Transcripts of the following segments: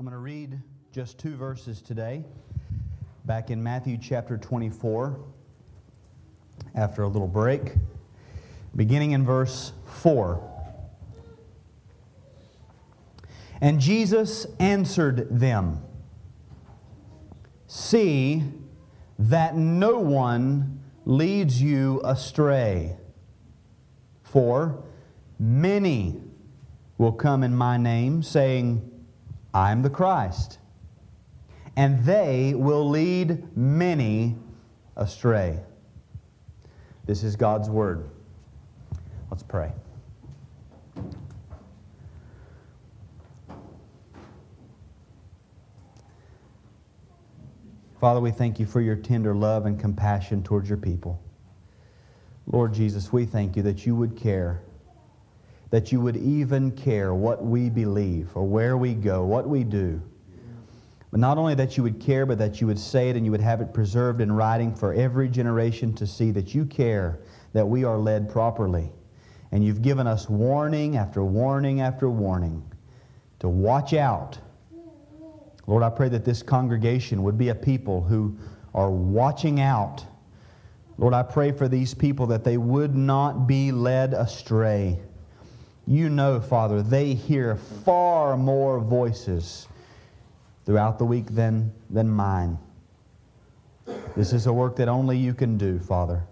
I'm going to read just two verses today, back in Matthew chapter 24, after a little break, beginning in verse 4. And Jesus answered them See that no one leads you astray. For many will come in my name, saying, I am the Christ. And they will lead many astray. This is God's word. Let's pray. Father, we thank you for your tender love and compassion towards your people. Lord Jesus, we thank you that you would care that you would even care what we believe or where we go, what we do. But not only that you would care, but that you would say it and you would have it preserved in writing for every generation to see that you care that we are led properly. And you've given us warning after warning after warning to watch out. Lord, I pray that this congregation would be a people who are watching out. Lord, I pray for these people that they would not be led astray you know, Father, they hear far more voices throughout the week than, than mine. This is a work that only you can do, Father.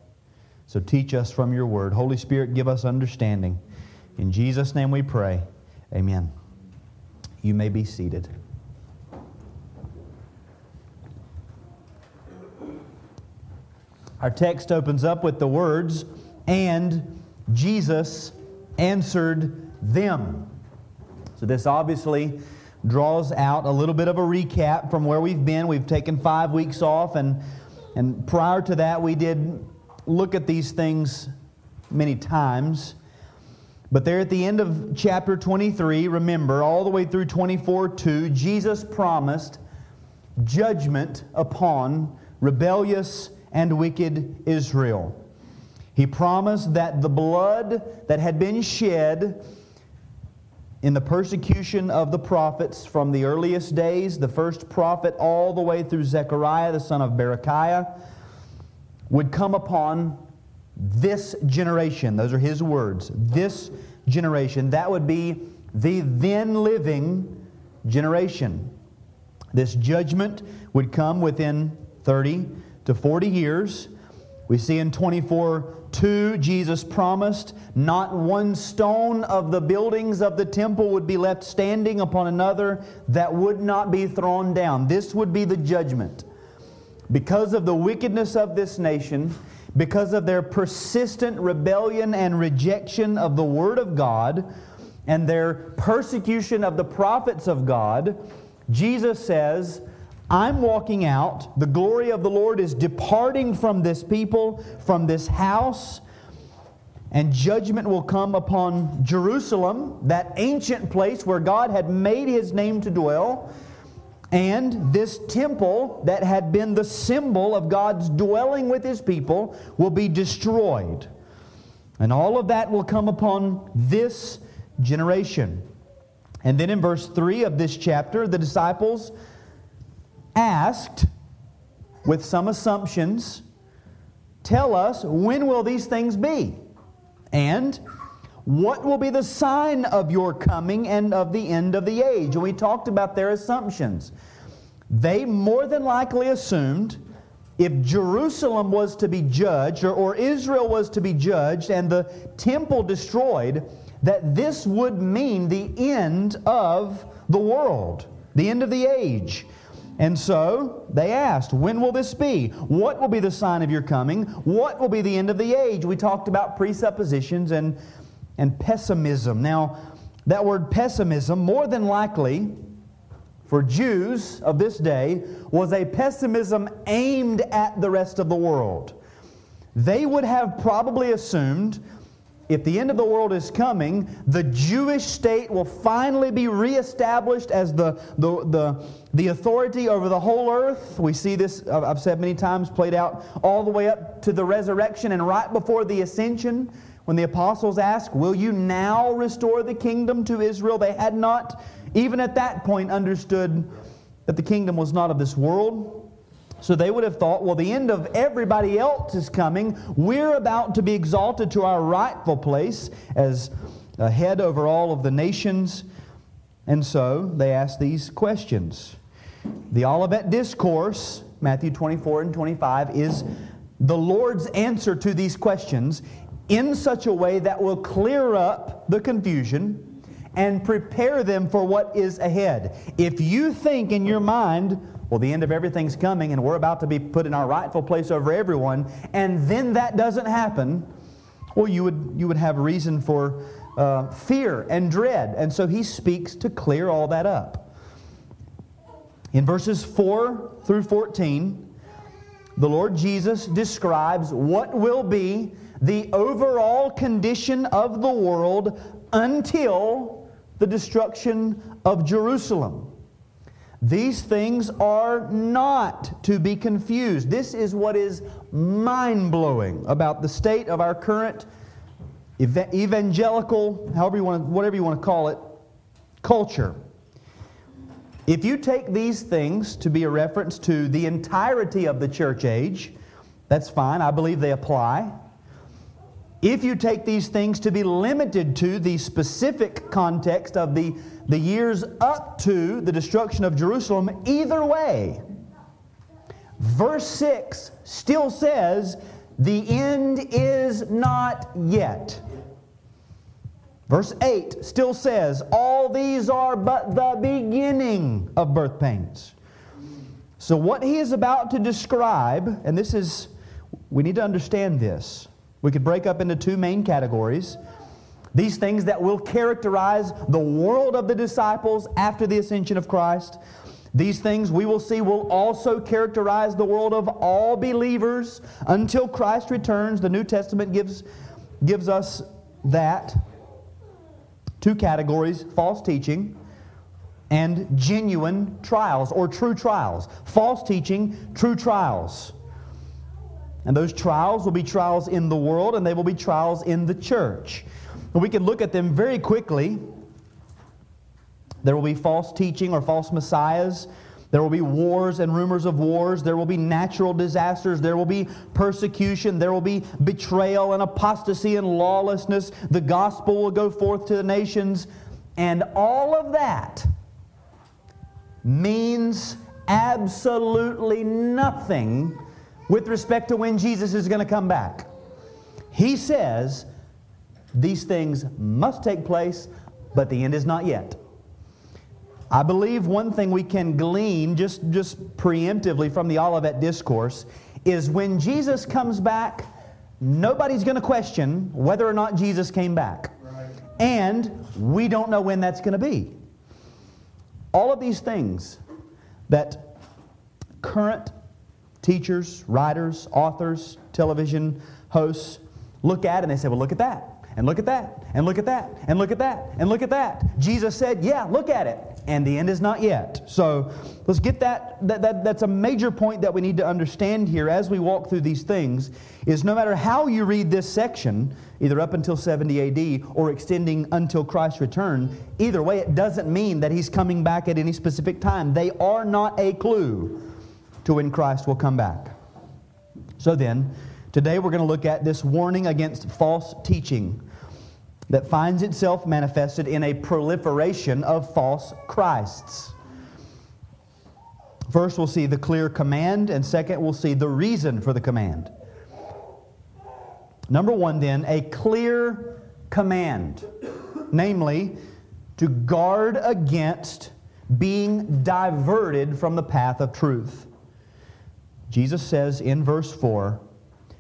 So teach us from your word. Holy Spirit, give us understanding. In Jesus' name we pray. Amen. You may be seated. Our text opens up with the words, and Jesus answered them. So, this obviously draws out a little bit of a recap from where we've been. We've taken five weeks off, and, and prior to that, we did look at these things many times. But there at the end of chapter 23, remember, all the way through 24 2, Jesus promised judgment upon rebellious and wicked Israel. He promised that the blood that had been shed in the persecution of the prophets from the earliest days, the first prophet all the way through Zechariah, the son of Berechiah, would come upon this generation. Those are his words. This generation. That would be the then living generation. This judgment would come within 30 to 40 years. We see in 24 2, Jesus promised not one stone of the buildings of the temple would be left standing upon another that would not be thrown down. This would be the judgment. Because of the wickedness of this nation, because of their persistent rebellion and rejection of the Word of God, and their persecution of the prophets of God, Jesus says, I'm walking out. The glory of the Lord is departing from this people, from this house, and judgment will come upon Jerusalem, that ancient place where God had made his name to dwell, and this temple that had been the symbol of God's dwelling with his people will be destroyed. And all of that will come upon this generation. And then in verse 3 of this chapter, the disciples asked with some assumptions, Tell us, when will these things be? And what will be the sign of your coming and of the end of the age? And we talked about their assumptions. They more than likely assumed if Jerusalem was to be judged, or, or Israel was to be judged, and the temple destroyed, that this would mean the end of the world, the end of the age. And so they asked, When will this be? What will be the sign of your coming? What will be the end of the age? We talked about presuppositions and, and pessimism. Now, that word pessimism, more than likely, for Jews of this day, was a pessimism aimed at the rest of the world. They would have probably assumed if the end of the world is coming, the Jewish state will finally be reestablished as the, the, the, the authority over the whole earth. We see this, I've said many times, played out all the way up to the resurrection and right before the ascension. When the apostles asked, Will you now restore the kingdom to Israel? They had not even at that point, understood that the kingdom was not of this world. So they would have thought, well, the end of everybody else is coming. We're about to be exalted to our rightful place as a head over all of the nations. And so they ask these questions. The Olivet Discourse, Matthew 24 and 25, is the Lord's answer to these questions in such a way that will clear up the confusion and prepare them for what is ahead. If you think in your mind, well, the end of everything's coming and we're about to be put in our rightful place over everyone, and then that doesn't happen, well, you would, you would have reason for uh, fear and dread. And so he speaks to clear all that up. In verses 4 through 14, the Lord Jesus describes what will be the overall condition of the world until the destruction of Jerusalem. These things are not to be confused. This is what is mind blowing about the state of our current evangelical, however you want, whatever you want to call it, culture. If you take these things to be a reference to the entirety of the church age, that's fine. I believe they apply. If you take these things to be limited to the specific context of the, the years up to the destruction of Jerusalem, either way, verse 6 still says, The end is not yet. Verse 8 still says, All these are but the beginning of birth pains. So, what he is about to describe, and this is, we need to understand this. We could break up into two main categories. These things that will characterize the world of the disciples after the ascension of Christ. These things we will see will also characterize the world of all believers until Christ returns. The New Testament gives, gives us that two categories false teaching and genuine trials or true trials. False teaching, true trials. And those trials will be trials in the world and they will be trials in the church. And we can look at them very quickly. There will be false teaching or false messiahs there will be wars and rumors of wars. There will be natural disasters. There will be persecution. There will be betrayal and apostasy and lawlessness. The gospel will go forth to the nations. And all of that means absolutely nothing with respect to when Jesus is going to come back. He says these things must take place, but the end is not yet. I believe one thing we can glean just, just preemptively from the Olivet Discourse is when Jesus comes back, nobody's going to question whether or not Jesus came back. Right. And we don't know when that's going to be. All of these things that current teachers, writers, authors, television hosts look at and they say, well, look at that and look at that, and look at that, and look at that, and look at that. Jesus said, Yeah, look at it. And the end is not yet. So let's get that, that, that. That's a major point that we need to understand here as we walk through these things is no matter how you read this section, either up until 70 AD or extending until Christ's return, either way, it doesn't mean that he's coming back at any specific time. They are not a clue to when Christ will come back. So then, today we're going to look at this warning against false teaching that finds itself manifested in a proliferation of false Christs. First, we'll see the clear command, and second, we'll see the reason for the command. Number one, then, a clear command, namely, to guard against being diverted from the path of truth. Jesus says in verse 4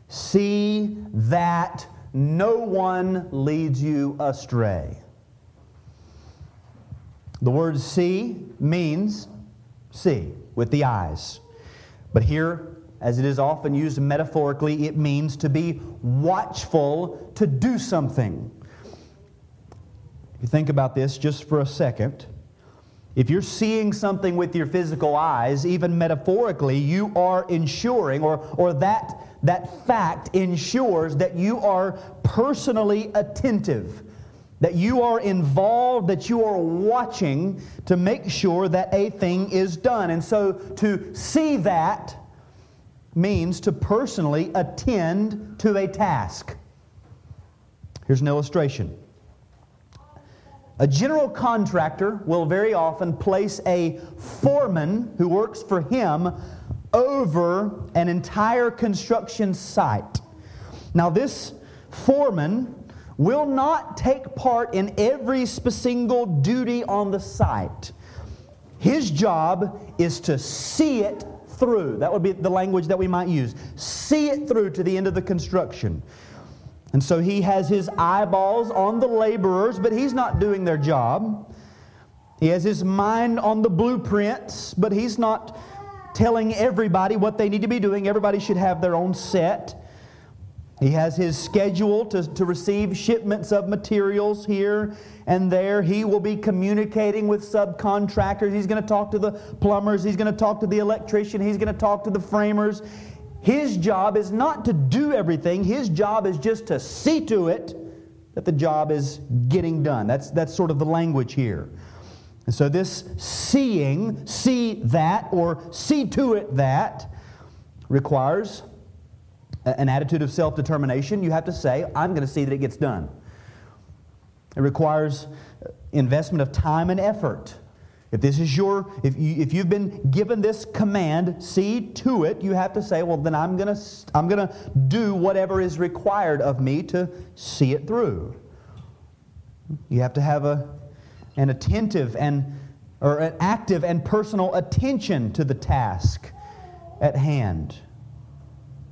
See that no one leads you astray. The word see means see with the eyes. But here, as it is often used metaphorically, it means to be watchful to do something. If you think about this just for a second, if you're seeing something with your physical eyes, even metaphorically, you are ensuring, or, or that that fact ensures that you are personally attentive. that you are involved, that you are watching to make sure that a thing is done. And so to see that means to personally attend to a task. Here's an illustration. A general contractor will very often place a foreman who works for him over an entire construction site. Now, this foreman will not take part in every single duty on the site. His job is to see it through. That would be the language that we might use. See it through to the end of the construction. And so he has his eyeballs on the laborers, but he's not doing their job. He has his mind on the blueprints, but he's not telling everybody what they need to be doing. Everybody should have their own set. He has his schedule to, to receive shipments of materials here and there. He will be communicating with subcontractors. He's going to talk to the plumbers. He's going to talk to the electrician. He's going to talk to the framers. His job is not to do everything, his job is just to see to it that the job is getting done. That's, that's sort of the language here. And so, this seeing, see that, or see to it that, requires an attitude of self determination. You have to say, I'm going to see that it gets done. It requires investment of time and effort. If this is your, if, you, if you've been given this command, see to it, you have to say, well, then I'm going to I'm going to do whatever is required of me to see it through. You have to have a, an attentive and, or an active and personal attention to the task at hand.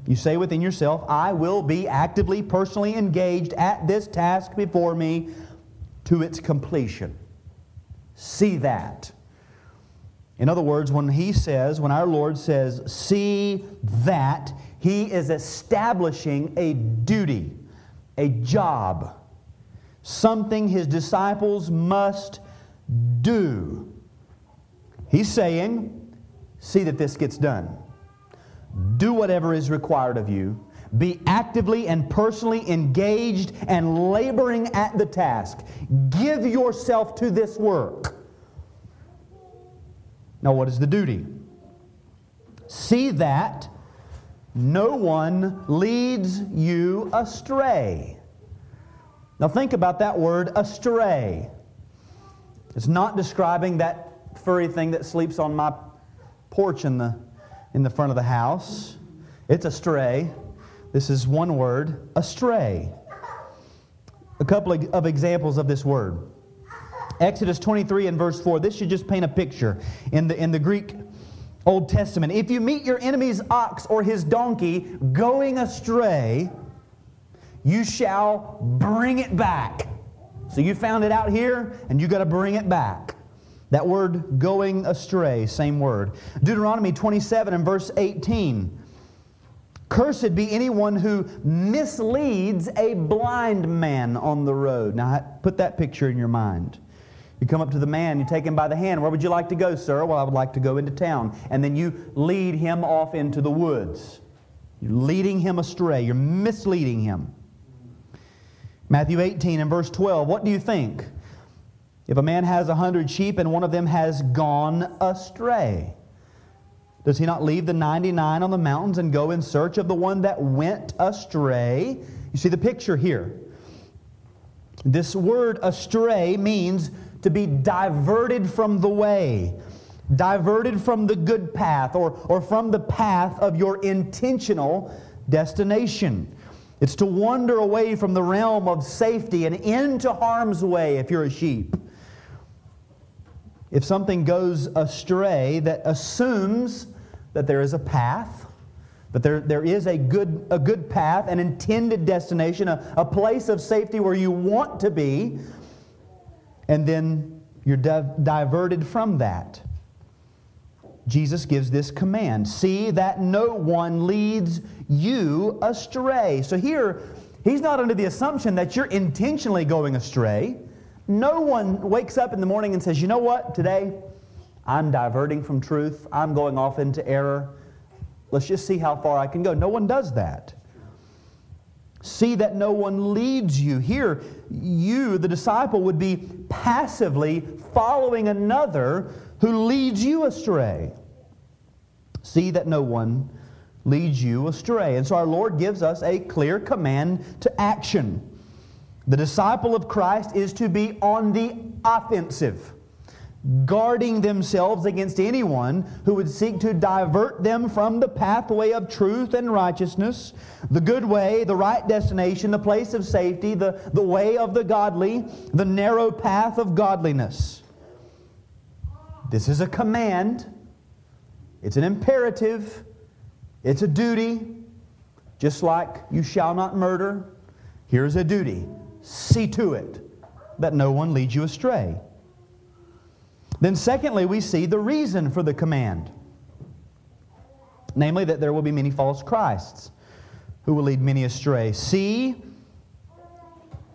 You say within yourself, I will be actively, personally engaged at this task before me to its completion. See that. In other words, when he says, when our Lord says, see that, he is establishing a duty, a job, something his disciples must do. He's saying, see that this gets done. Do whatever is required of you. Be actively and personally engaged and laboring at the task. Give yourself to this work. Now, what is the duty? See that no one leads you astray. Now, think about that word astray. It's not describing that furry thing that sleeps on my porch in the, in the front of the house. It's astray. This is one word astray. A couple of examples of this word. Exodus 23 and verse 4. This should just paint a picture in the, in the Greek Old Testament. If you meet your enemy's ox or his donkey going astray, you shall bring it back. So you found it out here, and you got to bring it back. That word going astray, same word. Deuteronomy 27 and verse 18. Cursed be anyone who misleads a blind man on the road. Now, put that picture in your mind. You come up to the man, you take him by the hand. Where would you like to go, sir? Well, I would like to go into town. And then you lead him off into the woods. You're leading him astray, you're misleading him. Matthew 18 and verse 12, what do you think? If a man has a hundred sheep and one of them has gone astray, does he not leave the 99 on the mountains and go in search of the one that went astray? You see the picture here. This word astray means to be diverted from the way, diverted from the good path, or, or from the path of your intentional destination. It's to wander away from the realm of safety and into harm's way if you're a sheep. If something goes astray that assumes that there is a path, that there, there is a good, a good path, an intended destination, a, a place of safety where you want to be, and then you're di- diverted from that. Jesus gives this command see that no one leads you astray. So here, he's not under the assumption that you're intentionally going astray. No one wakes up in the morning and says, you know what, today I'm diverting from truth, I'm going off into error. Let's just see how far I can go. No one does that. See that no one leads you. Here, you, the disciple, would be passively following another who leads you astray. See that no one leads you astray. And so our Lord gives us a clear command to action. The disciple of Christ is to be on the offensive guarding themselves against anyone who would seek to divert them from the pathway of truth and righteousness, the good way, the right destination, the place of safety, the, the way of the godly, the narrow path of godliness. This is a command, it's an imperative, it's a duty. Just like you shall not murder, here's a duty see to it that no one leads you astray. Then, secondly, we see the reason for the command namely, that there will be many false Christs who will lead many astray. See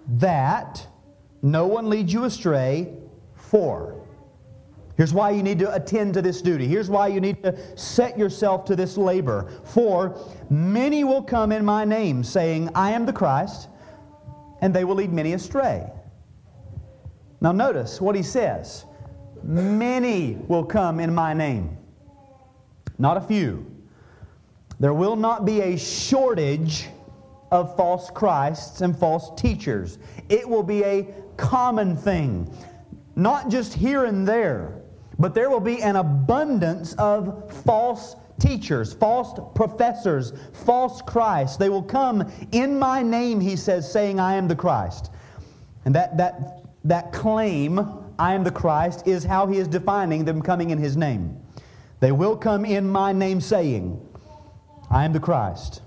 that no one leads you astray, for. Here's why you need to attend to this duty. Here's why you need to set yourself to this labor. For many will come in my name, saying, I am the Christ, and they will lead many astray. Now, notice what he says. Many will come in my name, not a few. There will not be a shortage of false Christs and false teachers. It will be a common thing, not just here and there, but there will be an abundance of false teachers, false professors, false Christ. They will come in my name, he says, saying, I am the Christ. And that, that, that claim I am the Christ, is how he is defining them coming in his name. They will come in my name saying, I am the Christ,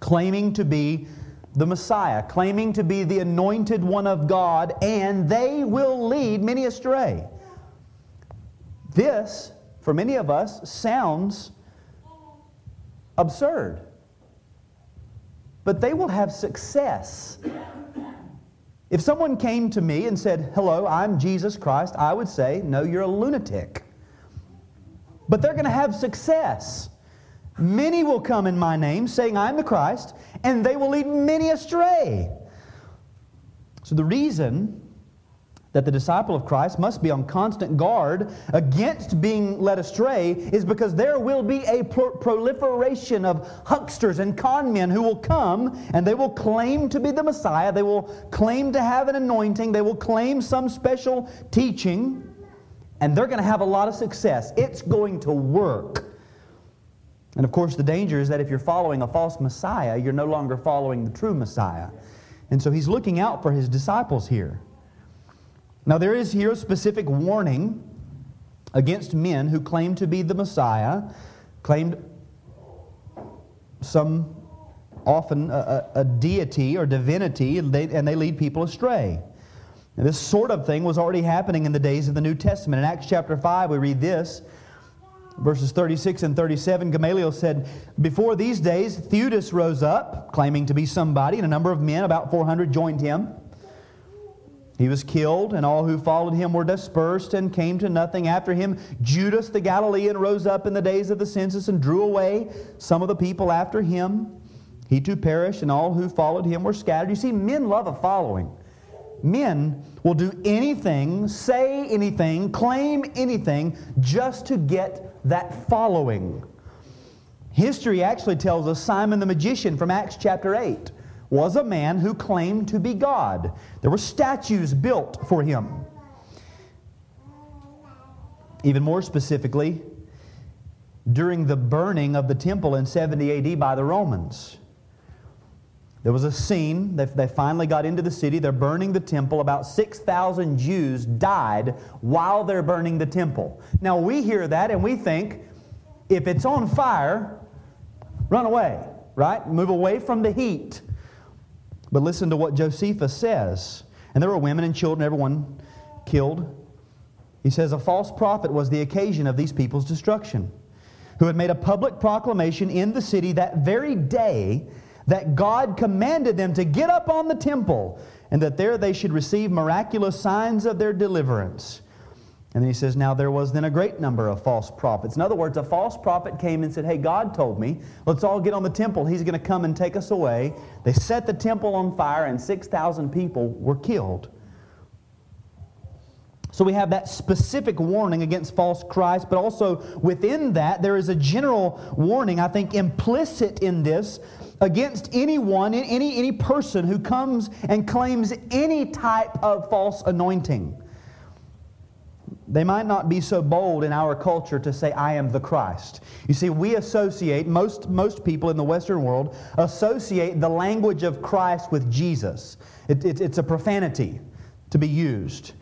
claiming to be the Messiah, claiming to be the anointed one of God, and they will lead many astray. This, for many of us, sounds absurd. But they will have success if someone came to me and said, Hello, I'm Jesus Christ, I would say, No, you're a lunatic. But they're going to have success. Many will come in my name, saying, I'm the Christ, and they will lead many astray. So the reason that the disciple of Christ must be on constant guard against being led astray is because there will be a pro- proliferation of hucksters and con men who will come and they will claim to be the Messiah. They will claim to have an anointing. They will claim some special teaching, and they're going to have a lot of success. It's going to work. And of course, the danger is that if you're following a false Messiah, you're no longer following the true Messiah. And so he's looking out for his disciples here. Now, there is here a specific warning against men who claim to be the Messiah, claimed some often a, a, a deity or divinity, and they, and they lead people astray. Now, this sort of thing was already happening in the days of the New Testament. In Acts chapter 5, we read this. Verses 36 and 37, Gamaliel said, Before these days, Theudas rose up, claiming to be somebody, and a number of men, about 400, joined him. He was killed, and all who followed him were dispersed and came to nothing. After him, Judas the Galilean rose up in the days of the census and drew away some of the people after him. He too perished, and all who followed him were scattered. You see, men love a following. Men will do anything, say anything, claim anything just to get that following. History actually tells us Simon the magician from Acts chapter 8 was a man who claimed to be God. There were statues built for him. Even more specifically, during the burning of the temple in 70 AD by the Romans, there was a scene. They, they finally got into the city. They're burning the temple. About 6,000 Jews died while they're burning the temple. Now, we hear that and we think if it's on fire, run away, right? Move away from the heat. But listen to what Josephus says. And there were women and children, everyone killed. He says, A false prophet was the occasion of these people's destruction, who had made a public proclamation in the city that very day that God commanded them to get up on the temple and that there they should receive miraculous signs of their deliverance. And then he says, Now there was then a great number of false prophets. In other words, a false prophet came and said, Hey, God told me, let's all get on the temple. He's going to come and take us away. They set the temple on fire, and 6,000 people were killed. So we have that specific warning against false Christ, but also within that, there is a general warning, I think, implicit in this against anyone, any, any person who comes and claims any type of false anointing. They might not be so bold in our culture to say, I am the Christ. You see, we associate, most, most people in the Western world associate the language of Christ with Jesus. It, it, it's a profanity to be used.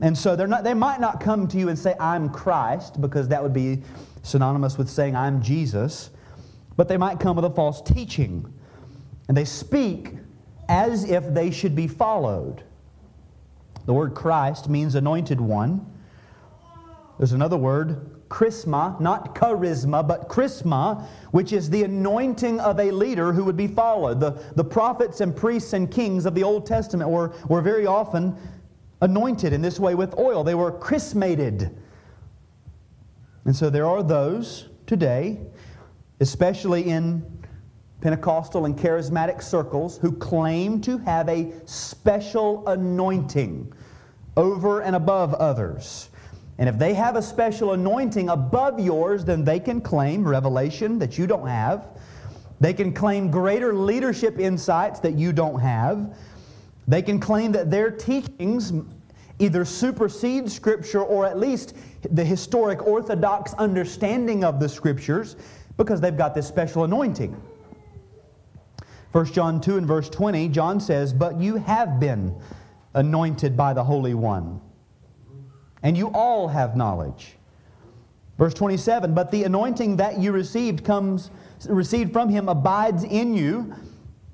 And so they're not, they might not come to you and say, I'm Christ, because that would be synonymous with saying, I'm Jesus. But they might come with a false teaching. And they speak as if they should be followed. The word Christ means anointed one. There's another word, chrisma, not charisma, but chrisma, which is the anointing of a leader who would be followed. The, the prophets and priests and kings of the Old Testament were, were very often anointed in this way with oil. They were chrismated. And so there are those today, especially in Pentecostal and charismatic circles, who claim to have a special anointing over and above others. And if they have a special anointing above yours, then they can claim revelation that you don't have. They can claim greater leadership insights that you don't have. They can claim that their teachings either supersede Scripture or at least the historic Orthodox understanding of the Scriptures because they've got this special anointing. 1 John 2 and verse 20, John says, But you have been anointed by the Holy One and you all have knowledge. Verse 27, but the anointing that you received comes received from him abides in you,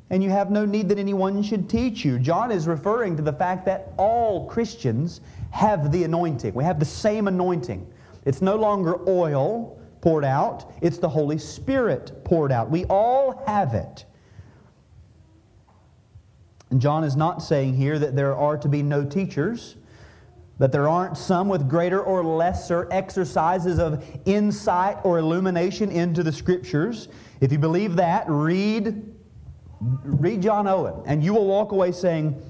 and you have no need that anyone should teach you. John is referring to the fact that all Christians have the anointing. We have the same anointing. It's no longer oil poured out, it's the Holy Spirit poured out. We all have it. And John is not saying here that there are to be no teachers that there aren't some with greater or lesser exercises of insight or illumination into the Scriptures. If you believe that, read, read John Owen, and you will walk away saying,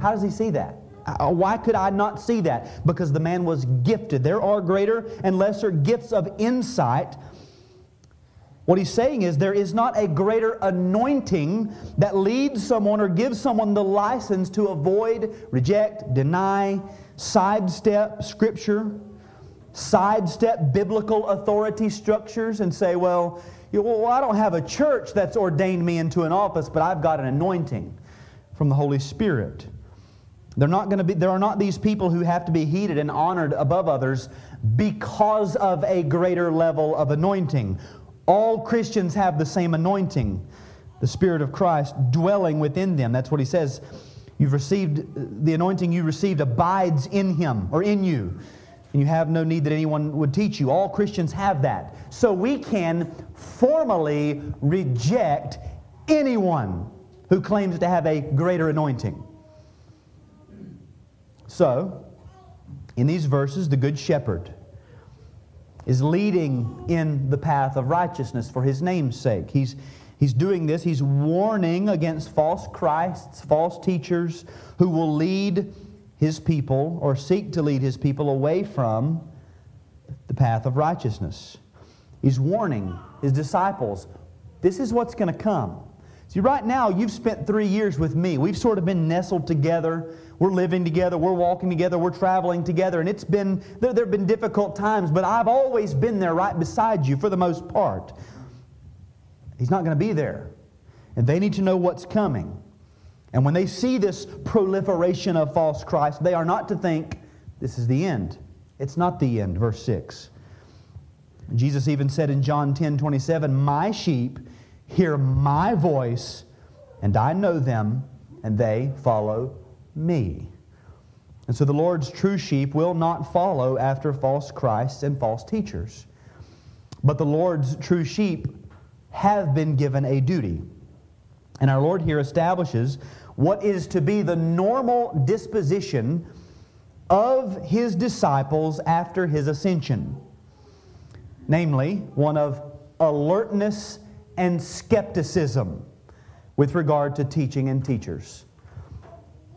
How does he see that? Uh, why could I not see that? Because the man was gifted. There are greater and lesser gifts of insight. What he's saying is there is not a greater anointing that leads someone or gives someone the license to avoid, reject, deny, sidestep Scripture, sidestep biblical authority structures, and say, well, you well, I don't have a church that's ordained me into an office, but I've got an anointing from the Holy Spirit. They're not going to be, there are not these people who have to be heeded and honored above others because of a greater level of anointing. All Christians have the same anointing, the Spirit of Christ dwelling within them. That's what he says You've received, the anointing you received abides in him or in you. And you have no need that anyone would teach you. All Christians have that. So we can formally reject anyone who claims to have a greater anointing. So, in these verses, the Good Shepherd is leading in the path of righteousness for his name's sake. He's, He's doing this, he's warning against false Christs, false teachers who will lead his people or seek to lead his people away from the path of righteousness. He's warning his disciples this is what's going to come. See, right now, you've spent three years with me. We've sort of been nestled together. We're living together. We're walking together. We're traveling together. And it's been, there, there have been difficult times, but I've always been there right beside you for the most part. He's not going to be there. And they need to know what's coming. And when they see this proliferation of false Christ, they are not to think this is the end. It's not the end, verse 6. Jesus even said in John 10 27, My sheep hear my voice, and I know them, and they follow me. And so the Lord's true sheep will not follow after false Christs and false teachers. But the Lord's true sheep have been given a duty. And our Lord here establishes what is to be the normal disposition of his disciples after his ascension. Namely, one of alertness and skepticism with regard to teaching and teachers.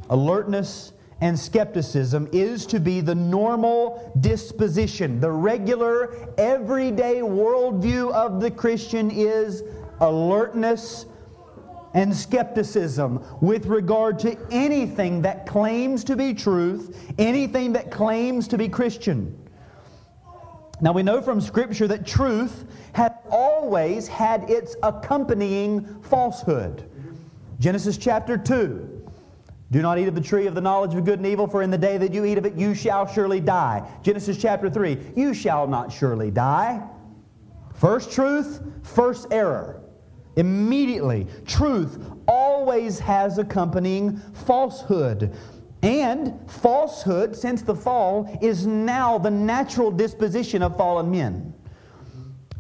Alertness and skepticism is to be the normal disposition. The regular, everyday worldview of the Christian is alertness and skepticism with regard to anything that claims to be truth, anything that claims to be Christian. Now we know from Scripture that truth has always had its accompanying falsehood. Genesis chapter 2. Do not eat of the tree of the knowledge of good and evil, for in the day that you eat of it, you shall surely die. Genesis chapter 3. You shall not surely die. First truth, first error. Immediately, truth always has accompanying falsehood. And falsehood, since the fall, is now the natural disposition of fallen men.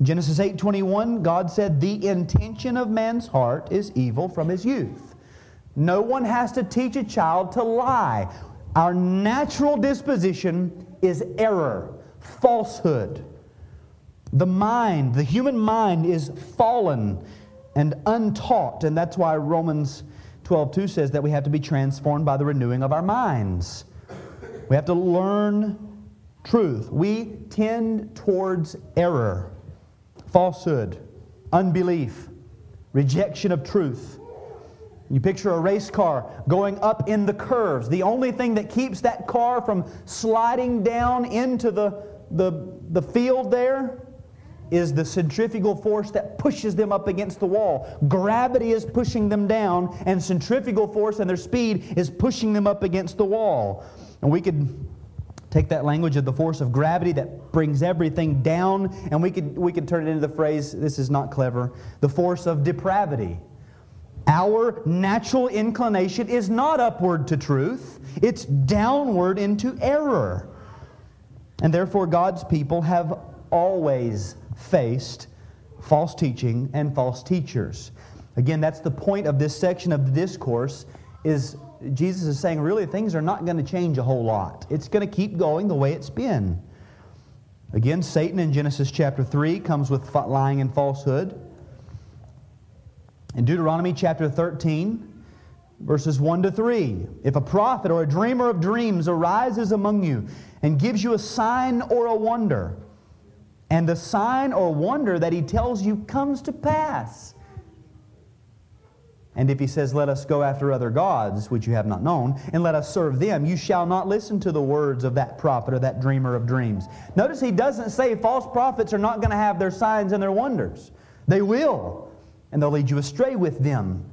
Genesis 8:21, God said, "The intention of man's heart is evil from his youth." No one has to teach a child to lie. Our natural disposition is error, falsehood. The mind, the human mind is fallen and untaught. And that's why Romans 12 2 says that we have to be transformed by the renewing of our minds. We have to learn truth. We tend towards error, falsehood, unbelief, rejection of truth. You picture a race car going up in the curves. The only thing that keeps that car from sliding down into the, the, the field there is the centrifugal force that pushes them up against the wall. Gravity is pushing them down, and centrifugal force and their speed is pushing them up against the wall. And we could take that language of the force of gravity that brings everything down, and we could, we could turn it into the phrase this is not clever the force of depravity. Our natural inclination is not upward to truth, it's downward into error. And therefore, God's people have always faced false teaching and false teachers. Again, that's the point of this section of the discourse is Jesus is saying really things are not going to change a whole lot. It's going to keep going the way it's been. Again, Satan in Genesis chapter 3 comes with lying and falsehood. In Deuteronomy chapter 13, verses 1 to 3, if a prophet or a dreamer of dreams arises among you and gives you a sign or a wonder, and the sign or wonder that he tells you comes to pass. And if he says, Let us go after other gods, which you have not known, and let us serve them, you shall not listen to the words of that prophet or that dreamer of dreams. Notice he doesn't say false prophets are not going to have their signs and their wonders. They will, and they'll lead you astray with them.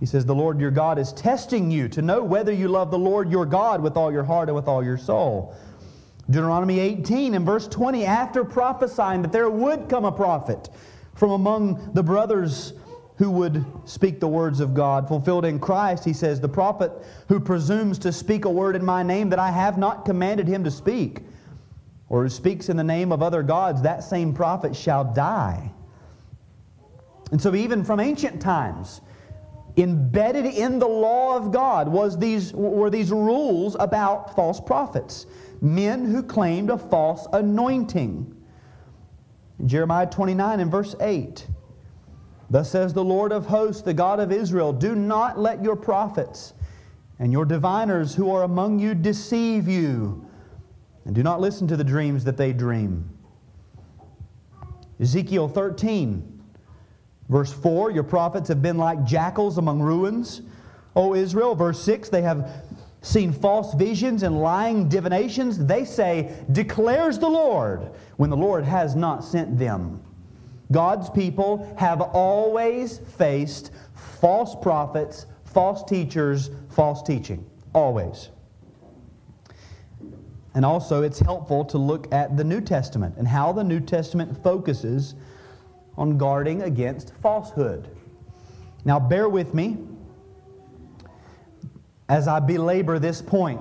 He says, The Lord your God is testing you to know whether you love the Lord your God with all your heart and with all your soul. Deuteronomy 18 and verse 20, after prophesying that there would come a prophet from among the brothers who would speak the words of God, fulfilled in Christ, he says, The prophet who presumes to speak a word in my name that I have not commanded him to speak, or who speaks in the name of other gods, that same prophet shall die. And so, even from ancient times, embedded in the law of God was these, were these rules about false prophets men who claimed a false anointing. Jeremiah 29 and verse 8. Thus says the Lord of hosts, the God of Israel, do not let your prophets and your diviners who are among you deceive you, and do not listen to the dreams that they dream. Ezekiel 13, verse 4 Your prophets have been like jackals among ruins. O Israel, verse 6 They have seen false visions and lying divinations, they say, declares the Lord, when the Lord has not sent them. God's people have always faced false prophets, false teachers, false teaching. Always. And also, it's helpful to look at the New Testament and how the New Testament focuses on guarding against falsehood. Now, bear with me as I belabor this point.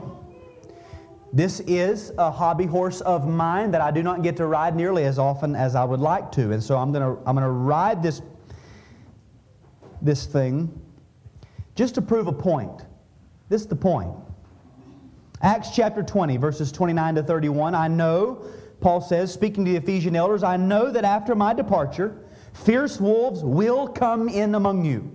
This is a hobby horse of mine that I do not get to ride nearly as often as I would like to. And so I'm going to I'm going to ride this, this thing just to prove a point. This is the point. Acts chapter 20, verses 29 to 31. I know, Paul says, speaking to the Ephesian elders, I know that after my departure, fierce wolves will come in among you,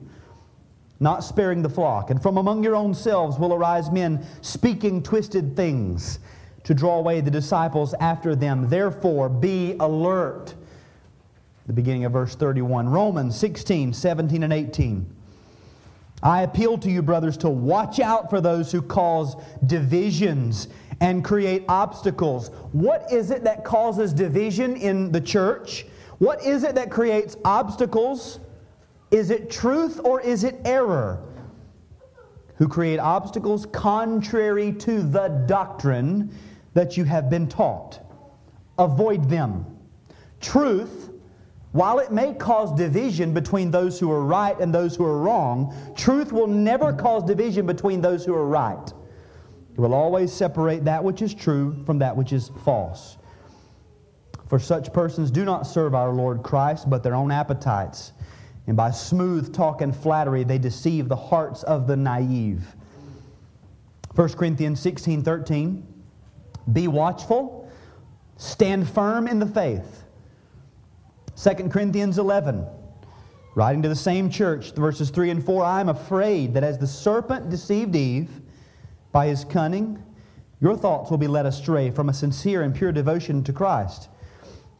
not sparing the flock. And from among your own selves will arise men speaking twisted things to draw away the disciples after them. Therefore, be alert. The beginning of verse 31. Romans 16, 17, and 18. I appeal to you, brothers, to watch out for those who cause divisions and create obstacles. What is it that causes division in the church? What is it that creates obstacles? Is it truth or is it error? Who create obstacles contrary to the doctrine that you have been taught. Avoid them. Truth while it may cause division between those who are right and those who are wrong, truth will never cause division between those who are right. It will always separate that which is true from that which is false. For such persons do not serve our Lord Christ, but their own appetites. And by smooth talk and flattery, they deceive the hearts of the naive. 1 Corinthians 16 13. Be watchful, stand firm in the faith. 2 Corinthians 11, writing to the same church, verses 3 and 4 I am afraid that as the serpent deceived Eve by his cunning, your thoughts will be led astray from a sincere and pure devotion to Christ.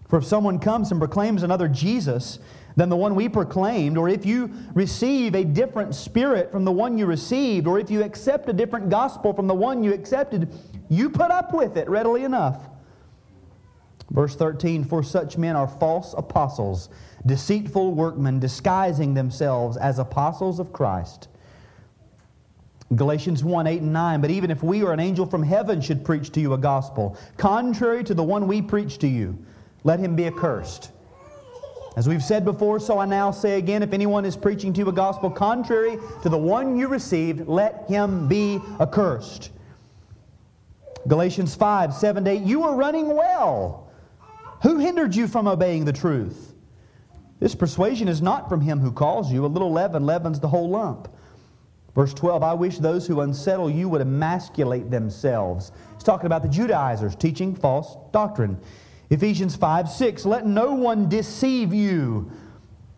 For if someone comes and proclaims another Jesus than the one we proclaimed, or if you receive a different spirit from the one you received, or if you accept a different gospel from the one you accepted, you put up with it readily enough. Verse 13 For such men are false apostles, deceitful workmen, disguising themselves as apostles of Christ. Galatians 1 8 and 9. But even if we or an angel from heaven should preach to you a gospel, contrary to the one we preach to you, let him be accursed. As we've said before, so I now say again if anyone is preaching to you a gospel contrary to the one you received, let him be accursed. Galatians 5 7 8. You are running well. Who hindered you from obeying the truth? This persuasion is not from him who calls you. A little leaven leavens the whole lump. Verse 12, I wish those who unsettle you would emasculate themselves. He's talking about the Judaizers teaching false doctrine. Ephesians 5 6, let no one deceive you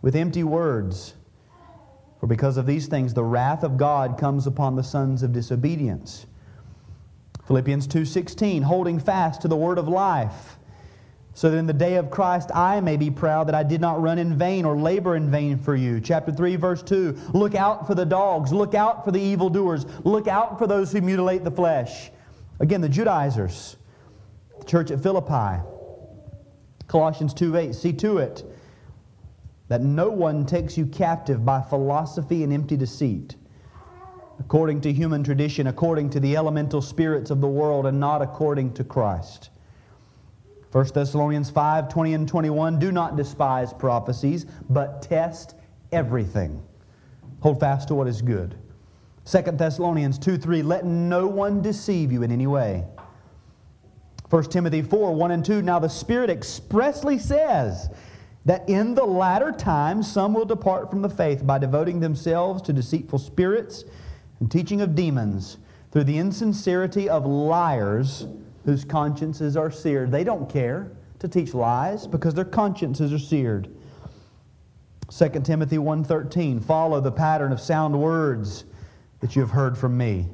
with empty words. For because of these things, the wrath of God comes upon the sons of disobedience. Philippians 2:16 holding fast to the word of life so that in the day of Christ I may be proud that I did not run in vain or labor in vain for you. Chapter 3, verse 2 Look out for the dogs, look out for the evildoers, look out for those who mutilate the flesh. Again, the Judaizers, the church at Philippi. Colossians 2 8, see to it that no one takes you captive by philosophy and empty deceit, according to human tradition, according to the elemental spirits of the world, and not according to Christ. 1 Thessalonians 5 20 and 21 Do not despise prophecies, but test everything. Hold fast to what is good. 2 Thessalonians 2 3 Let no one deceive you in any way. 1 Timothy 4 1 and 2 Now the Spirit expressly says that in the latter times some will depart from the faith by devoting themselves to deceitful spirits and teaching of demons through the insincerity of liars whose consciences are seared. They don't care to teach lies because their consciences are seared. 2 Timothy 1:13 Follow the pattern of sound words that you have heard from me.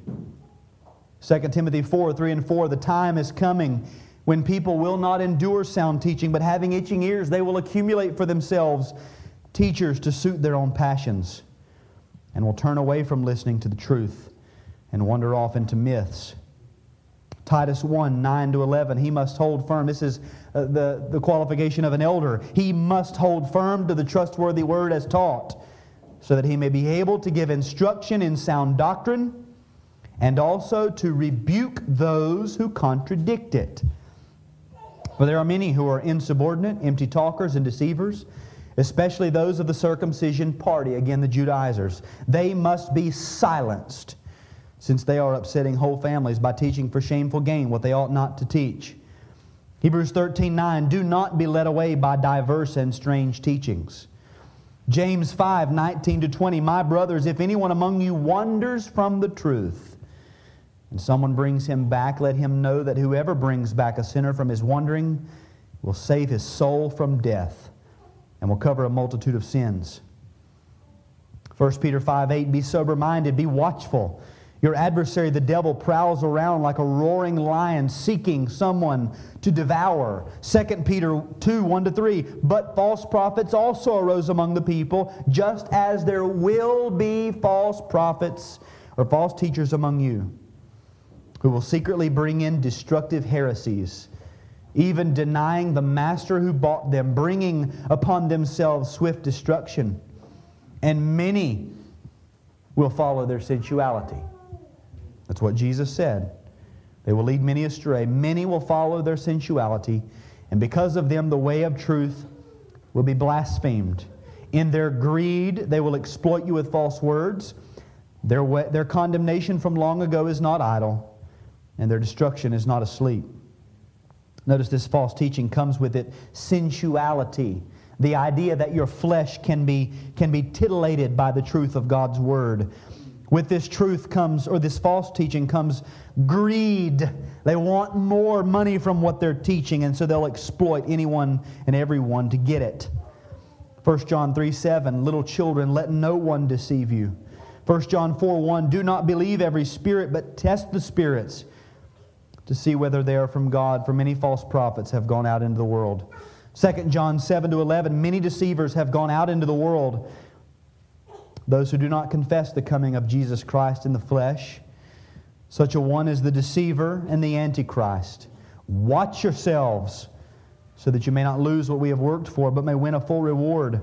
2 Timothy 4 3 and 4 The time is coming when people will not endure sound teaching, but having itching ears, they will accumulate for themselves teachers to suit their own passions, and will turn away from listening to the truth and wander off into myths. Titus 1 9 to 11. He must hold firm. This is uh, the, the qualification of an elder. He must hold firm to the trustworthy word as taught, so that he may be able to give instruction in sound doctrine and also to rebuke those who contradict it. For there are many who are insubordinate, empty talkers, and deceivers, especially those of the circumcision party, again, the Judaizers. They must be silenced since they are upsetting whole families by teaching for shameful gain what they ought not to teach. Hebrews 13 9, do not be led away by diverse and strange teachings. James 5 19 to 20, my brothers, if anyone among you wanders from the truth and someone brings him back, let him know that whoever brings back a sinner from his wandering will save his soul from death and will cover a multitude of sins. 1 Peter 5 8, be sober minded, be watchful. Your adversary, the devil, prowls around like a roaring lion seeking someone to devour. 2 Peter 2 1 to 3. But false prophets also arose among the people, just as there will be false prophets or false teachers among you, who will secretly bring in destructive heresies, even denying the master who bought them, bringing upon themselves swift destruction. And many will follow their sensuality. That's what Jesus said. They will lead many astray. Many will follow their sensuality, and because of them, the way of truth will be blasphemed. In their greed, they will exploit you with false words. Their, way, their condemnation from long ago is not idle, and their destruction is not asleep. Notice this false teaching comes with it sensuality. The idea that your flesh can be, can be titillated by the truth of God's word. With this truth comes, or this false teaching comes, greed. They want more money from what they're teaching, and so they'll exploit anyone and everyone to get it. 1 John 3 7, little children, let no one deceive you. 1 John 4 1, do not believe every spirit, but test the spirits to see whether they are from God, for many false prophets have gone out into the world. 2 John 7 to 11, many deceivers have gone out into the world those who do not confess the coming of Jesus Christ in the flesh. Such a one is the deceiver and the antichrist. Watch yourselves so that you may not lose what we have worked for, but may win a full reward.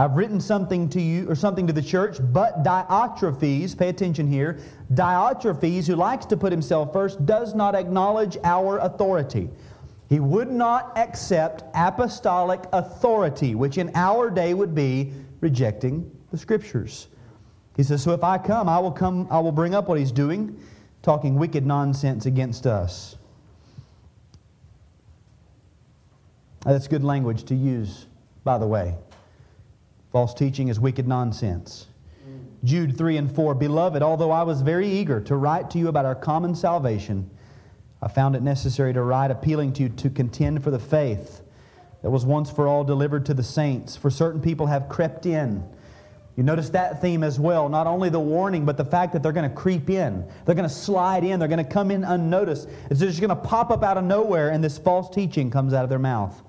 I've written something to you or something to the church, but Diotrephes, pay attention here, Diotrephes who likes to put himself first does not acknowledge our authority. He would not accept apostolic authority, which in our day would be rejecting the scriptures. He says, "So if I come, I will come I will bring up what he's doing, talking wicked nonsense against us." That's good language to use, by the way. False teaching is wicked nonsense. Jude 3 and 4 Beloved, although I was very eager to write to you about our common salvation, I found it necessary to write appealing to you to contend for the faith that was once for all delivered to the saints. For certain people have crept in. You notice that theme as well. Not only the warning, but the fact that they're going to creep in. They're going to slide in. They're going to come in unnoticed. It's just going to pop up out of nowhere, and this false teaching comes out of their mouth.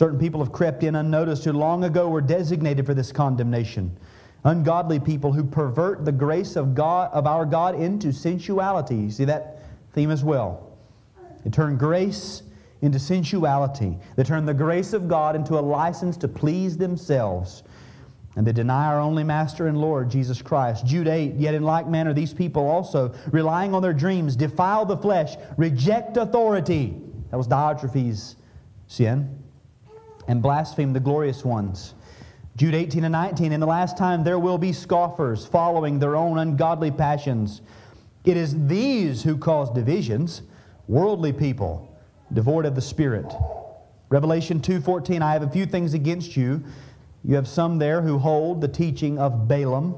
Certain people have crept in unnoticed who long ago were designated for this condemnation. Ungodly people who pervert the grace of God of our God into sensuality. You see that theme as well. They turn grace into sensuality. They turn the grace of God into a license to please themselves. And they deny our only Master and Lord, Jesus Christ. Jude 8, yet in like manner, these people also, relying on their dreams, defile the flesh, reject authority. That was Diotrephes' sin and blaspheme the glorious ones. Jude 18 and 19, in the last time there will be scoffers following their own ungodly passions. It is these who cause divisions, worldly people, devoid of the Spirit. Revelation 2:14, I have a few things against you. You have some there who hold the teaching of Balaam.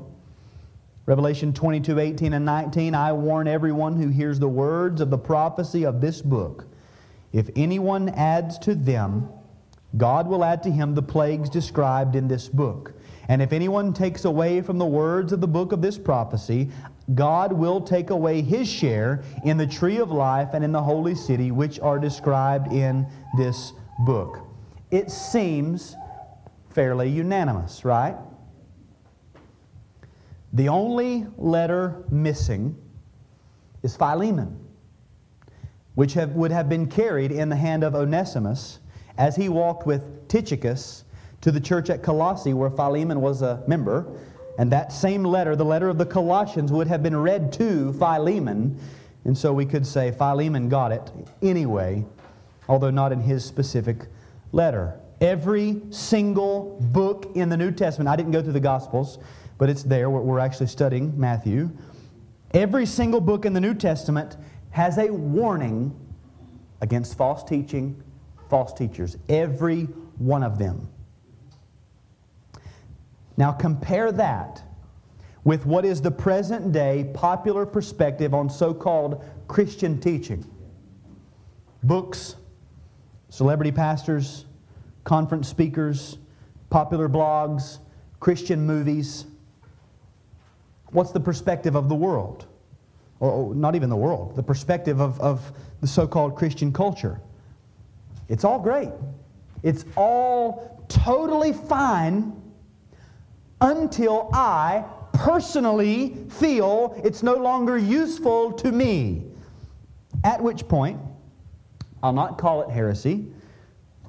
Revelation 22, 18 and 19, I warn everyone who hears the words of the prophecy of this book. If anyone adds to them, God will add to him the plagues described in this book. And if anyone takes away from the words of the book of this prophecy, God will take away his share in the tree of life and in the holy city, which are described in this book. It seems fairly unanimous, right? The only letter missing is Philemon, which have, would have been carried in the hand of Onesimus as he walked with Tychicus to the church at Colossae, where Philemon was a member, and that same letter, the letter of the Colossians, would have been read to Philemon. And so we could say Philemon got it anyway, although not in his specific letter. Every single book in the New Testament, I didn't go through the Gospels, but it's there. We're, we're actually studying Matthew. Every single book in the New Testament has a warning against false teaching, false teachers. Every one of them. Now compare that with what is the present day popular perspective on so called Christian teaching. Books, celebrity pastors, conference speakers, popular blogs, Christian movies. What's the perspective of the world? Or not even the world, the perspective of, of the so called Christian culture. It's all great. It's all totally fine until I personally feel it's no longer useful to me. At which point, I'll not call it heresy.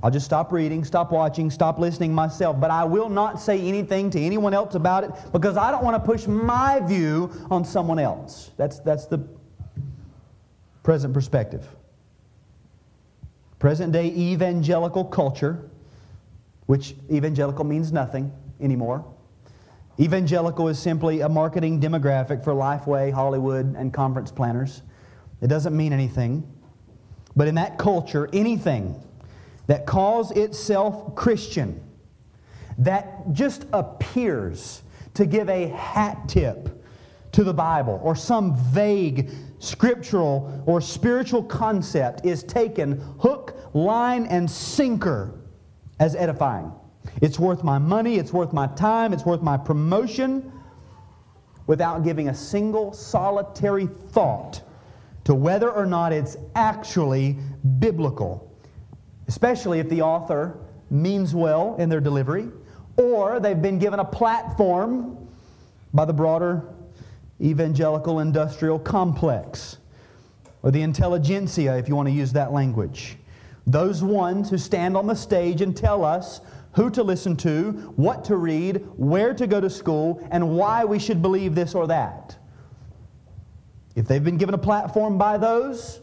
I'll just stop reading, stop watching, stop listening myself. But I will not say anything to anyone else about it because I don't want to push my view on someone else. That's, that's the present perspective. Present day evangelical culture, which evangelical means nothing anymore. Evangelical is simply a marketing demographic for Lifeway, Hollywood, and conference planners. It doesn't mean anything. But in that culture, anything that calls itself Christian, that just appears to give a hat tip to the Bible or some vague scriptural or spiritual concept is taken hook, line, and sinker as edifying. It's worth my money, it's worth my time, it's worth my promotion without giving a single solitary thought to whether or not it's actually biblical, especially if the author means well in their delivery or they've been given a platform by the broader evangelical industrial complex or the intelligentsia, if you want to use that language. Those ones who stand on the stage and tell us who to listen to, what to read, where to go to school, and why we should believe this or that. If they've been given a platform by those,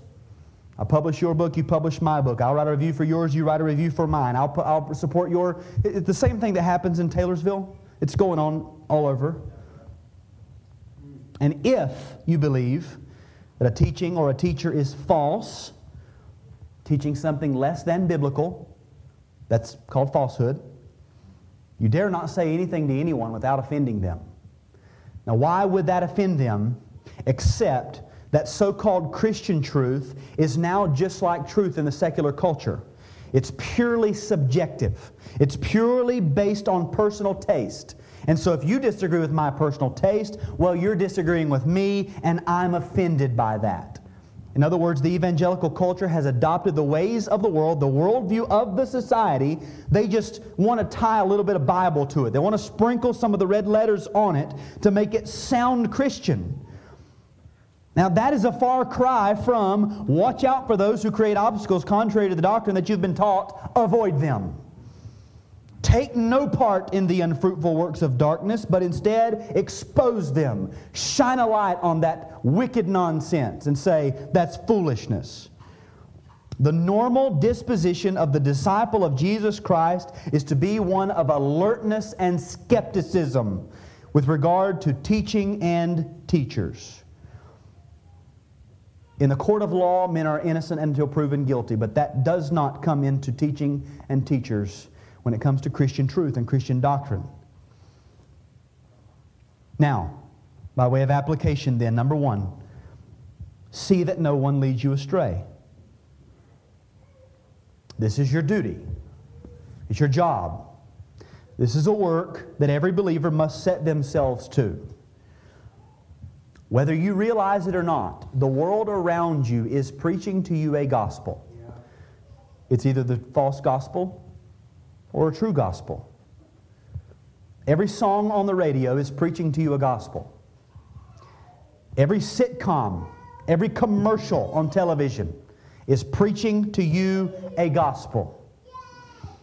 I publish your book, you publish my book. I'll write a review for yours, you write a review for mine. I'll, I'll support your. It's the same thing that happens in Taylorsville. It's going on all over. And if you believe that a teaching or a teacher is false, teaching something less than biblical, that's called falsehood. You dare not say anything to anyone without offending them. Now, why would that offend them except that so called Christian truth is now just like truth in the secular culture? It's purely subjective, it's purely based on personal taste. And so, if you disagree with my personal taste, well, you're disagreeing with me, and I'm offended by that. In other words, the evangelical culture has adopted the ways of the world, the worldview of the society. They just want to tie a little bit of Bible to it. They want to sprinkle some of the red letters on it to make it sound Christian. Now, that is a far cry from watch out for those who create obstacles contrary to the doctrine that you've been taught, avoid them. Take no part in the unfruitful works of darkness, but instead expose them. Shine a light on that wicked nonsense and say, that's foolishness. The normal disposition of the disciple of Jesus Christ is to be one of alertness and skepticism with regard to teaching and teachers. In the court of law, men are innocent until proven guilty, but that does not come into teaching and teachers when it comes to Christian truth and Christian doctrine. Now, by way of application, then, number one, see that no one leads you astray. This is your duty, it's your job. This is a work that every believer must set themselves to. Whether you realize it or not, the world around you is preaching to you a gospel. It's either the false gospel or a true gospel. Every song on the radio is preaching to you a gospel. Every sitcom, every commercial on television is preaching to you a gospel.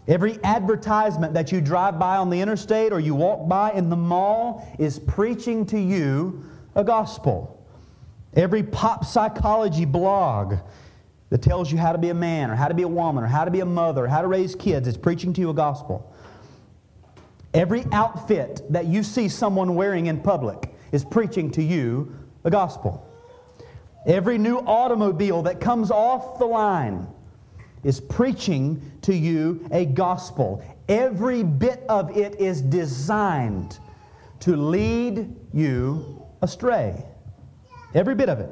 Every advertisement that you drive by on the interstate or you walk by in the mall is preaching to you a gospel. Every pop psychology blog that tells you how to be a man or how to be a woman or how to be a mother or how to raise kids. It's preaching to you a gospel. Every outfit that you see someone wearing in public is preaching to you a gospel. Every new automobile that comes off the line is preaching to you a gospel. Every bit of it is designed to lead you astray. Every bit of it.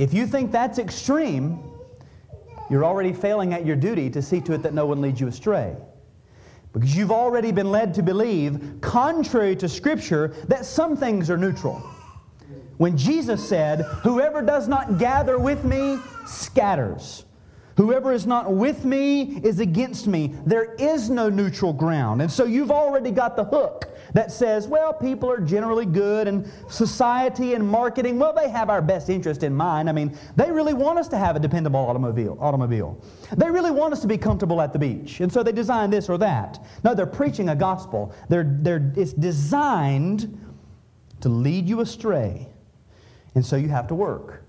If you think that's extreme, you're already failing at your duty to see to it that no one leads you astray. Because you've already been led to believe, contrary to Scripture, that some things are neutral. When Jesus said, Whoever does not gather with me scatters. Whoever is not with me is against me. There is no neutral ground. And so you've already got the hook that says, well, people are generally good and society and marketing, well, they have our best interest in mind. I mean, they really want us to have a dependable automobile. automobile. They really want us to be comfortable at the beach. And so they design this or that. No, they're preaching a gospel. They're, they're, it's designed to lead you astray. And so you have to work.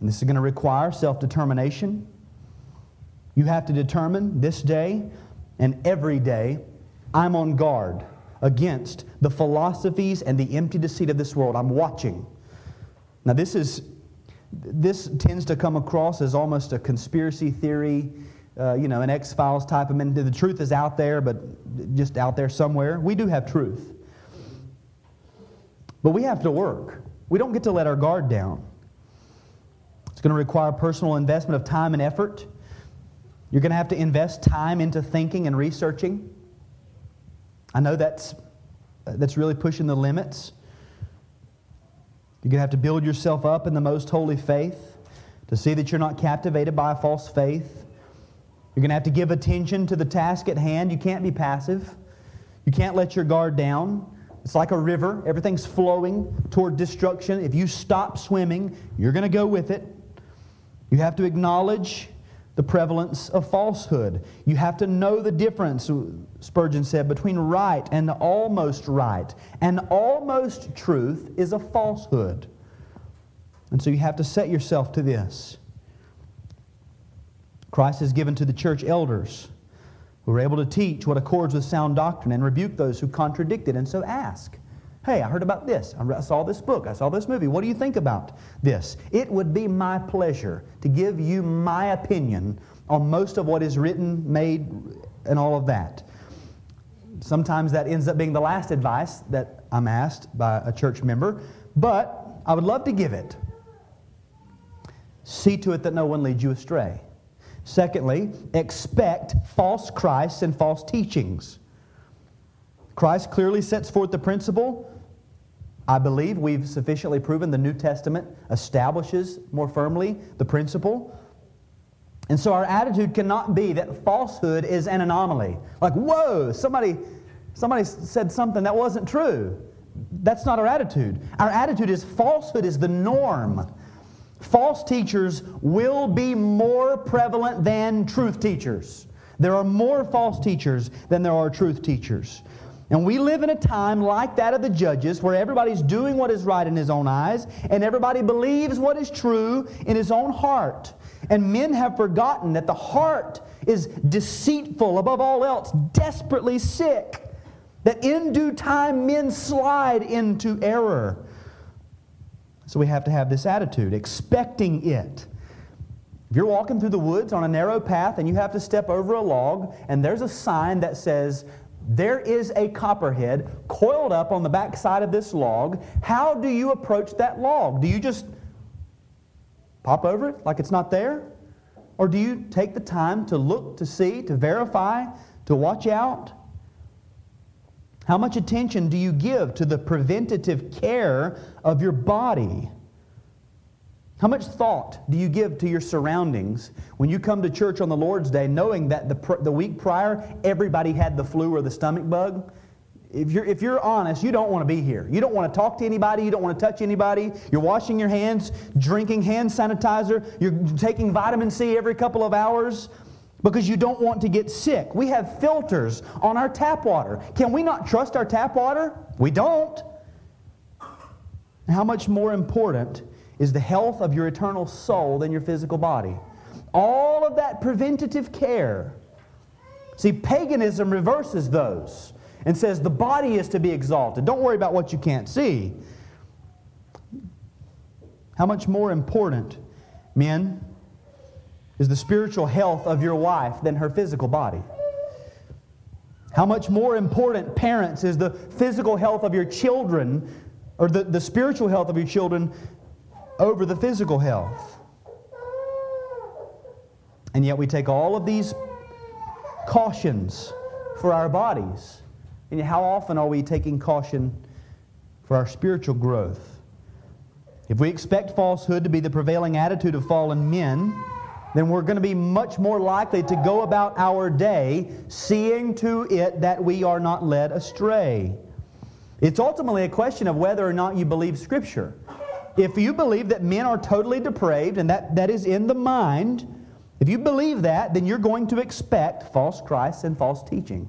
And this is going to require self determination. You have to determine this day and every day I'm on guard against the philosophies and the empty deceit of this world. I'm watching. Now, this is this tends to come across as almost a conspiracy theory, uh, you know, an X Files type of. Mean, the truth is out there, but just out there somewhere. We do have truth, but we have to work. We don't get to let our guard down. It's going to require personal investment of time and effort. You're going to have to invest time into thinking and researching. I know that's, that's really pushing the limits. You're going to have to build yourself up in the most holy faith to see that you're not captivated by a false faith. You're going to have to give attention to the task at hand. You can't be passive. You can't let your guard down. It's like a river, everything's flowing toward destruction. If you stop swimming, you're going to go with it. You have to acknowledge the prevalence of falsehood. You have to know the difference, Spurgeon said, between right and almost right. And almost truth is a falsehood. And so you have to set yourself to this. Christ has given to the church elders who are able to teach what accords with sound doctrine and rebuke those who contradict it. And so ask. Hey, I heard about this. I saw this book. I saw this movie. What do you think about this? It would be my pleasure to give you my opinion on most of what is written, made, and all of that. Sometimes that ends up being the last advice that I'm asked by a church member, but I would love to give it. See to it that no one leads you astray. Secondly, expect false Christs and false teachings. Christ clearly sets forth the principle I believe we've sufficiently proven the New Testament establishes more firmly the principle. And so our attitude cannot be that falsehood is an anomaly. Like, whoa, somebody, somebody said something that wasn't true. That's not our attitude. Our attitude is falsehood is the norm. False teachers will be more prevalent than truth teachers. There are more false teachers than there are truth teachers. And we live in a time like that of the judges where everybody's doing what is right in his own eyes and everybody believes what is true in his own heart. And men have forgotten that the heart is deceitful above all else, desperately sick, that in due time men slide into error. So we have to have this attitude, expecting it. If you're walking through the woods on a narrow path and you have to step over a log and there's a sign that says, there is a copperhead coiled up on the back side of this log. How do you approach that log? Do you just pop over it like it's not there? Or do you take the time to look, to see, to verify, to watch out? How much attention do you give to the preventative care of your body? How much thought do you give to your surroundings when you come to church on the Lord's Day knowing that the, the week prior everybody had the flu or the stomach bug? If you're, if you're honest, you don't want to be here. You don't want to talk to anybody. You don't want to touch anybody. You're washing your hands, drinking hand sanitizer. You're taking vitamin C every couple of hours because you don't want to get sick. We have filters on our tap water. Can we not trust our tap water? We don't. How much more important is the health of your eternal soul than your physical body. All of that preventative care. See, paganism reverses those and says the body is to be exalted. Don't worry about what you can't see. How much more important, men, is the spiritual health of your wife than her physical body? How much more important, parents, is the physical health of your children or the, the spiritual health of your children over the physical health? And yet we take all of these cautions for our bodies. And how often are we taking caution for our spiritual growth? If we expect falsehood to be the prevailing attitude of fallen men, then we're going to be much more likely to go about our day seeing to it that we are not led astray. It's ultimately a question of whether or not you believe Scripture. If you believe that men are totally depraved and that, that is in the mind, if you believe that, then you're going to expect false Christs and false teaching.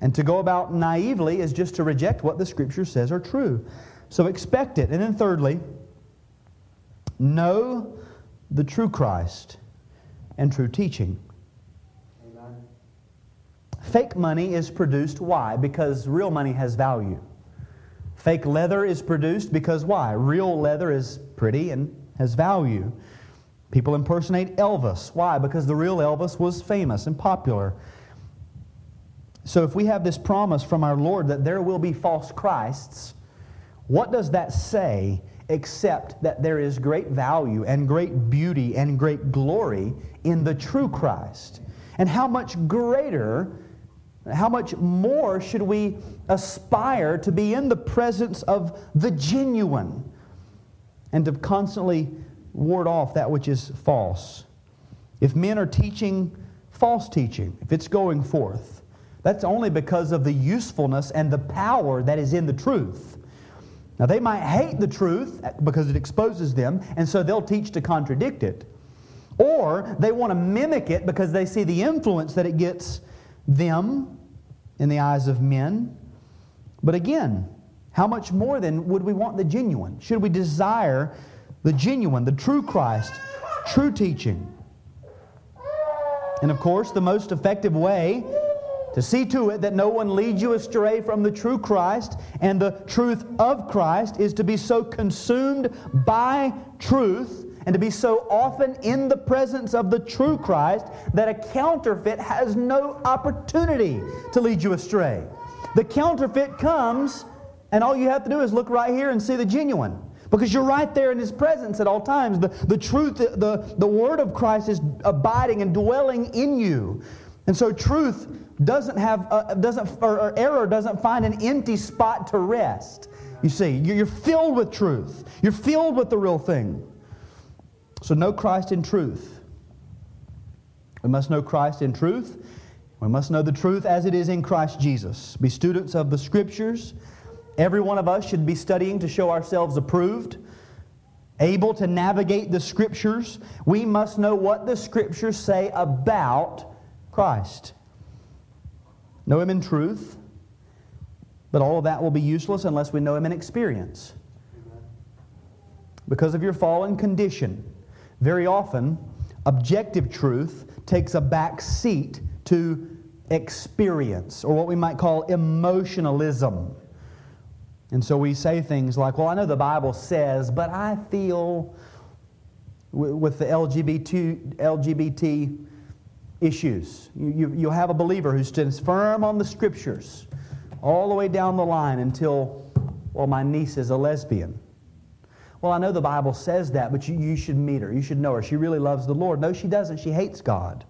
And to go about naively is just to reject what the Scripture says are true. So expect it. And then, thirdly, know the true Christ and true teaching. Amen. Fake money is produced why? Because real money has value. Fake leather is produced because why? Real leather is pretty and has value. People impersonate Elvis. Why? Because the real Elvis was famous and popular. So if we have this promise from our Lord that there will be false Christs, what does that say except that there is great value and great beauty and great glory in the true Christ? And how much greater, how much more should we aspire to be in the presence of the genuine and to constantly ward off that which is false? If men are teaching false teaching, if it's going forth, that's only because of the usefulness and the power that is in the truth. Now, they might hate the truth because it exposes them, and so they'll teach to contradict it. Or they want to mimic it because they see the influence that it gets them in the eyes of men. But again, how much more then would we want the genuine? Should we desire the genuine, the true Christ, true teaching? And of course, the most effective way to see to it that no one leads you astray from the true Christ and the truth of Christ is to be so consumed by truth and to be so often in the presence of the true Christ that a counterfeit has no opportunity to lead you astray. The counterfeit comes, and all you have to do is look right here and see the genuine. Because you're right there in His presence at all times. The, the truth, the, the Word of Christ is abiding and dwelling in you. And so truth doesn't have, uh, doesn't, or, or error doesn't find an empty spot to rest. You see, you're filled with truth. You're filled with the real thing. So know Christ in truth. We must know Christ in truth. We must know the truth as it is in Christ Jesus. Be students of the Scriptures. Every one of us should be studying to show ourselves approved, able to navigate the Scriptures. We must know what the Scriptures say about Christ. Know Him in truth, but all of that will be useless unless we know Him in experience. Because of your fallen condition, very often, objective truth takes a back seat to experience, or what we might call emotionalism. And so we say things like, well, I know the Bible says, but I feel with the LGBT, LGBT issues. You, you, have a believer who stands firm on the scriptures all the way down the line until, well, my niece is a lesbian. Well, I know the Bible says that, but you, you should meet her. You should know her. She really loves the Lord. No, she doesn't. She hates God.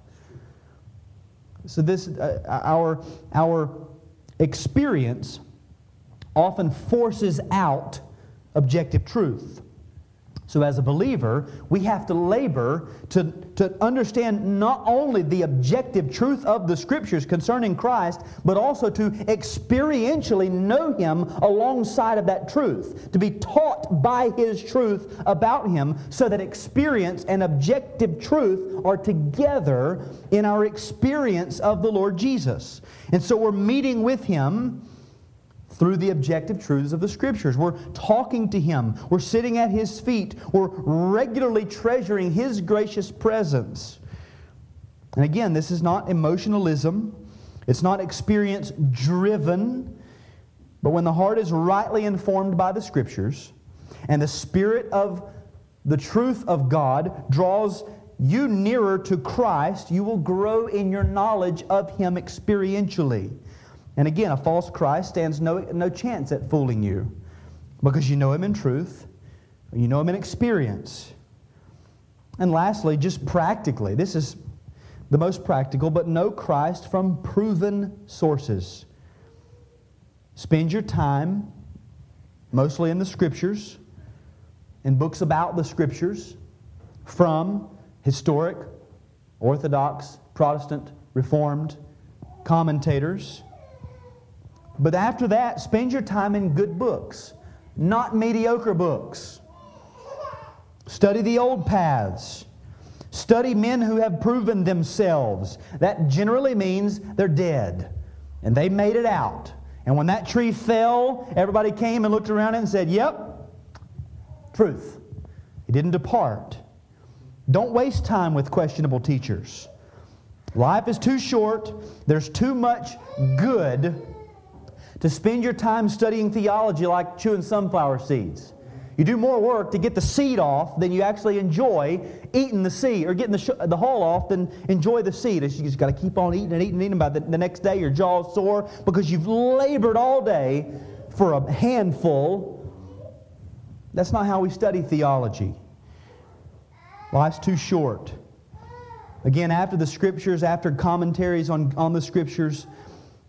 So, this, uh, our, our experience often forces out objective truth. So, as a believer, we have to labor to, to understand not only the objective truth of the Scriptures concerning Christ, but also to experientially know Him alongside of that truth, to be taught by His truth about Him, so that experience and objective truth are together in our experience of the Lord Jesus. And so, we're meeting with Him through the objective truths of the Scriptures. We're talking to Him, we're sitting at His feet, we're regularly treasuring His gracious presence. And again, this is not emotionalism, it's not experience driven, but when the heart is rightly informed by the Scriptures and the Spirit of the truth of God draws you nearer to Christ, you will grow in your knowledge of Him experientially. And again, a false Christ stands no, no chance at fooling you because you know Him in truth, you know Him in experience. And lastly, just practically, this is the most practical, but know Christ from proven sources. Spend your time mostly in the Scriptures, in books about the Scriptures, from historic, Orthodox, Protestant, Reformed commentators. But after that, spend your time in good books, not mediocre books. Study the old paths. Study men who have proven themselves. That generally means they're dead and they made it out. And when that tree fell, everybody came and looked around it and said, Yep, truth. He didn't depart. Don't waste time with questionable teachers. Life is too short, there's too much good to spend your time studying theology like chewing sunflower seeds. You do more work to get the seed off than you actually enjoy eating the seed or getting the, sh- the hull off than enjoy the seed. You just got to keep on eating and eating and eating. By the, the next day, your jaw's sore because you've labored all day for a handful. That's not how we study theology. Life's too short. Again, after the scriptures, after commentaries on, on the scriptures,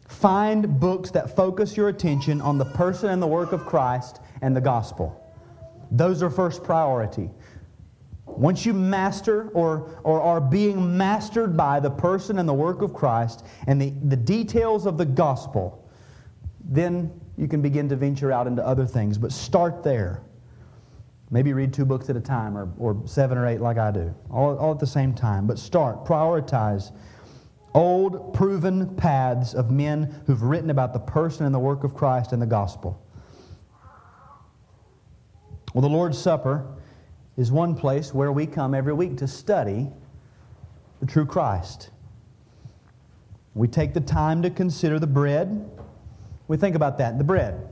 find books that focus your attention on the person and the work of Christ and the gospel. Those are first priority. Once you master or, or are being mastered by the person and the work of Christ and the, the details of the gospel, then you can begin to venture out into other things. But start there. Maybe read two books at a time or, or seven or eight like I do, all, all at the same time. But start, prioritize old, proven paths of men who've written about the person and the work of Christ and the gospel. Well, the Lord's Supper is one place where we come every week to study the true Christ. We take the time to consider the bread. We think about that. The bread.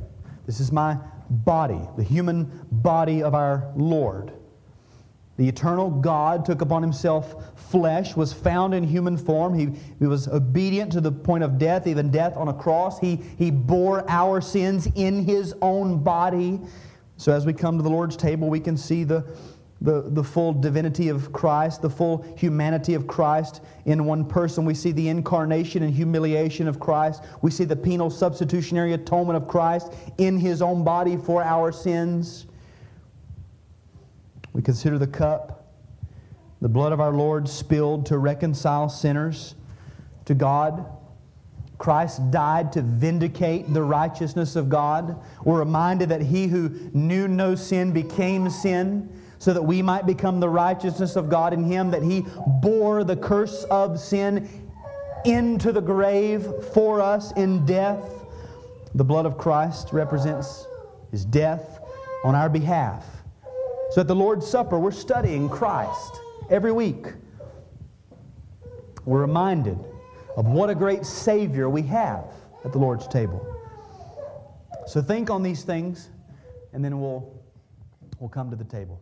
This is my body, the human body of our Lord. The eternal God took upon himself flesh, was found in human form. He, he was obedient to the point of death, even death on a cross. He, he bore our sins in his own body. So as we come to the Lord's table, we can see the, the, the full divinity of Christ, the full humanity of Christ in one person. We see the incarnation and humiliation of Christ. We see the penal substitutionary atonement of Christ in his own body for our sins. We consider the cup, the blood of our Lord spilled to reconcile sinners to God. Christ died to vindicate the righteousness of God. We're reminded that he who knew no sin became sin so that we might become the righteousness of God in Him, that He bore the curse of sin into the grave for us in death. The blood of Christ represents His death on our behalf. So at the Lord's Supper, we're studying Christ every week. We're reminded of what a great Savior we have at the Lord's table. So think on these things, and then we'll, we'll come to the table.